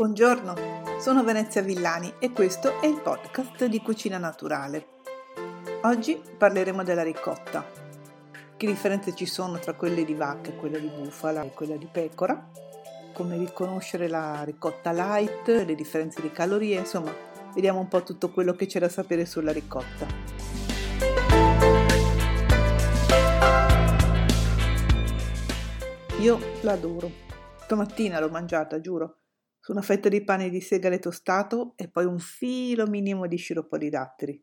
Buongiorno, sono Venezia Villani e questo è il podcast di Cucina Naturale. Oggi parleremo della ricotta. Che differenze ci sono tra quelle di vacca, quella di bufala e quella di pecora? Come riconoscere la ricotta light, le differenze di calorie, insomma, vediamo un po' tutto quello che c'è da sapere sulla ricotta. Io l'adoro. Stamattina l'ho mangiata, giuro su una fetta di pane di segale tostato e poi un filo minimo di sciroppo di datteri.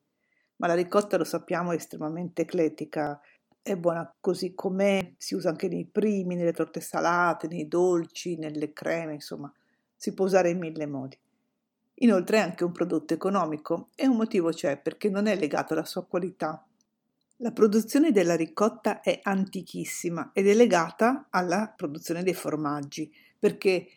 Ma la ricotta, lo sappiamo, è estremamente eclettica, è buona così com'è, si usa anche nei primi, nelle torte salate, nei dolci, nelle creme, insomma, si può usare in mille modi. Inoltre è anche un prodotto economico e un motivo c'è perché non è legato alla sua qualità. La produzione della ricotta è antichissima ed è legata alla produzione dei formaggi, perché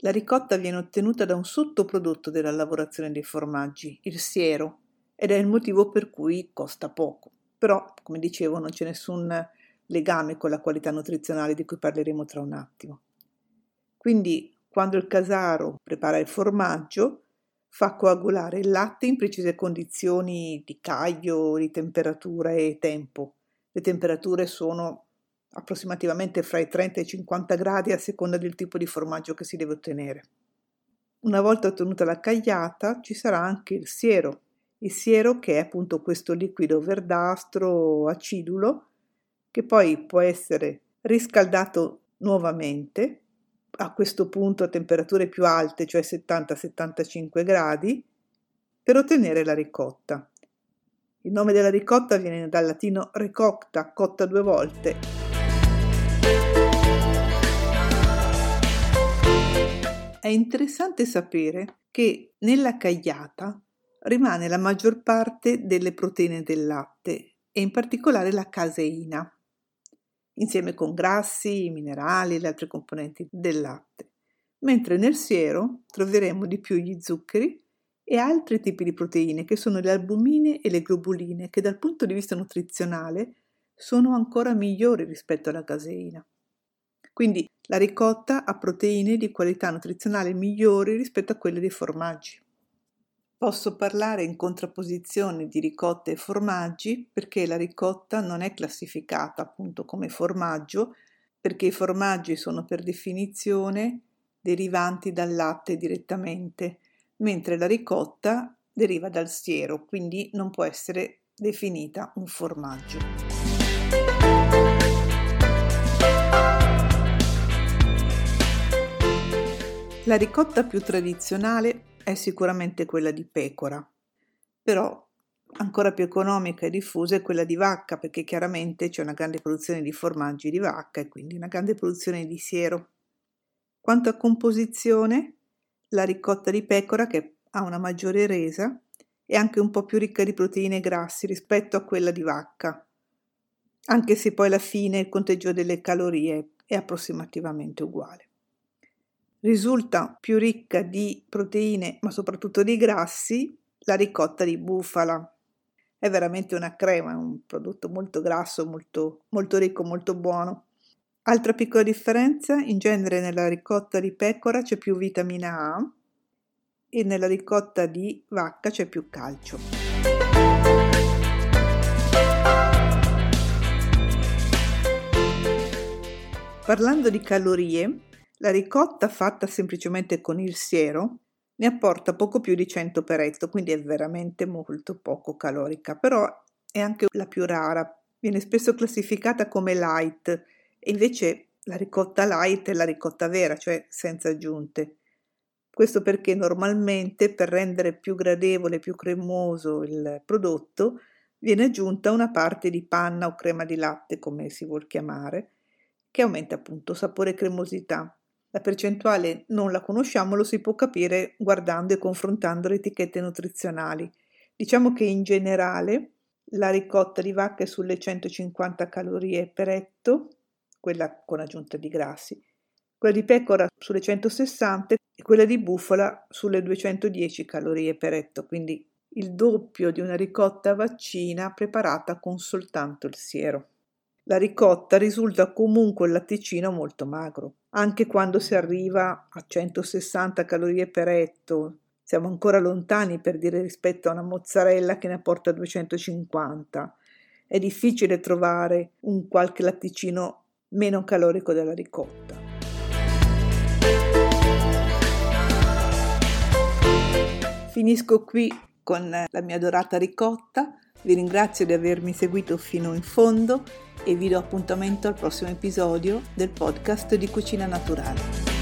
la ricotta viene ottenuta da un sottoprodotto della lavorazione dei formaggi, il siero, ed è il motivo per cui costa poco. Però, come dicevo, non c'è nessun legame con la qualità nutrizionale di cui parleremo tra un attimo. Quindi, quando il casaro prepara il formaggio, fa coagulare il latte in precise condizioni di caglio, di temperatura e tempo. Le temperature sono approssimativamente fra i 30 e i 50 gradi a seconda del tipo di formaggio che si deve ottenere. Una volta ottenuta la cagliata ci sarà anche il siero, il siero che è appunto questo liquido verdastro acidulo che poi può essere riscaldato nuovamente a questo punto a temperature più alte, cioè 70-75 gradi, per ottenere la ricotta. Il nome della ricotta viene dal latino recocta, cotta due volte, È interessante sapere che nella cagliata rimane la maggior parte delle proteine del latte e in particolare la caseina, insieme con grassi, minerali e le altre componenti del latte, mentre nel siero troveremo di più gli zuccheri e altri tipi di proteine che sono le albumine e le globuline che dal punto di vista nutrizionale sono ancora migliori rispetto alla caseina. Quindi la ricotta ha proteine di qualità nutrizionale migliori rispetto a quelle dei formaggi. Posso parlare in contrapposizione di ricotta e formaggi perché la ricotta non è classificata appunto come formaggio perché i formaggi sono per definizione derivanti dal latte direttamente, mentre la ricotta deriva dal siero, quindi non può essere definita un formaggio. La ricotta più tradizionale è sicuramente quella di pecora, però ancora più economica e diffusa è quella di vacca perché chiaramente c'è una grande produzione di formaggi di vacca e quindi una grande produzione di siero. Quanto a composizione, la ricotta di pecora che ha una maggiore resa è anche un po' più ricca di proteine e grassi rispetto a quella di vacca, anche se poi alla fine il conteggio delle calorie è approssimativamente uguale risulta più ricca di proteine ma soprattutto di grassi la ricotta di bufala. È veramente una crema, è un prodotto molto grasso, molto, molto ricco, molto buono. Altra piccola differenza, in genere nella ricotta di pecora c'è più vitamina A e nella ricotta di vacca c'è più calcio. Parlando di calorie, la ricotta fatta semplicemente con il siero ne apporta poco più di 100 per etto, quindi è veramente molto poco calorica, però è anche la più rara, viene spesso classificata come light e invece la ricotta light è la ricotta vera, cioè senza aggiunte. Questo perché normalmente per rendere più gradevole, più cremoso il prodotto, viene aggiunta una parte di panna o crema di latte, come si vuol chiamare, che aumenta appunto sapore e cremosità. La percentuale non la conosciamo, lo si può capire guardando e confrontando le etichette nutrizionali. Diciamo che in generale la ricotta di vacca è sulle 150 calorie per etto, quella con aggiunta di grassi, quella di pecora sulle 160 e quella di bufala sulle 210 calorie per etto, quindi il doppio di una ricotta vaccina preparata con soltanto il siero. La ricotta risulta comunque un latticino molto magro, anche quando si arriva a 160 calorie per etto. Siamo ancora lontani per dire rispetto a una mozzarella che ne porta 250. È difficile trovare un qualche latticino meno calorico della ricotta. Finisco qui con la mia dorata ricotta. Vi ringrazio di avermi seguito fino in fondo e vi do appuntamento al prossimo episodio del podcast di Cucina Naturale.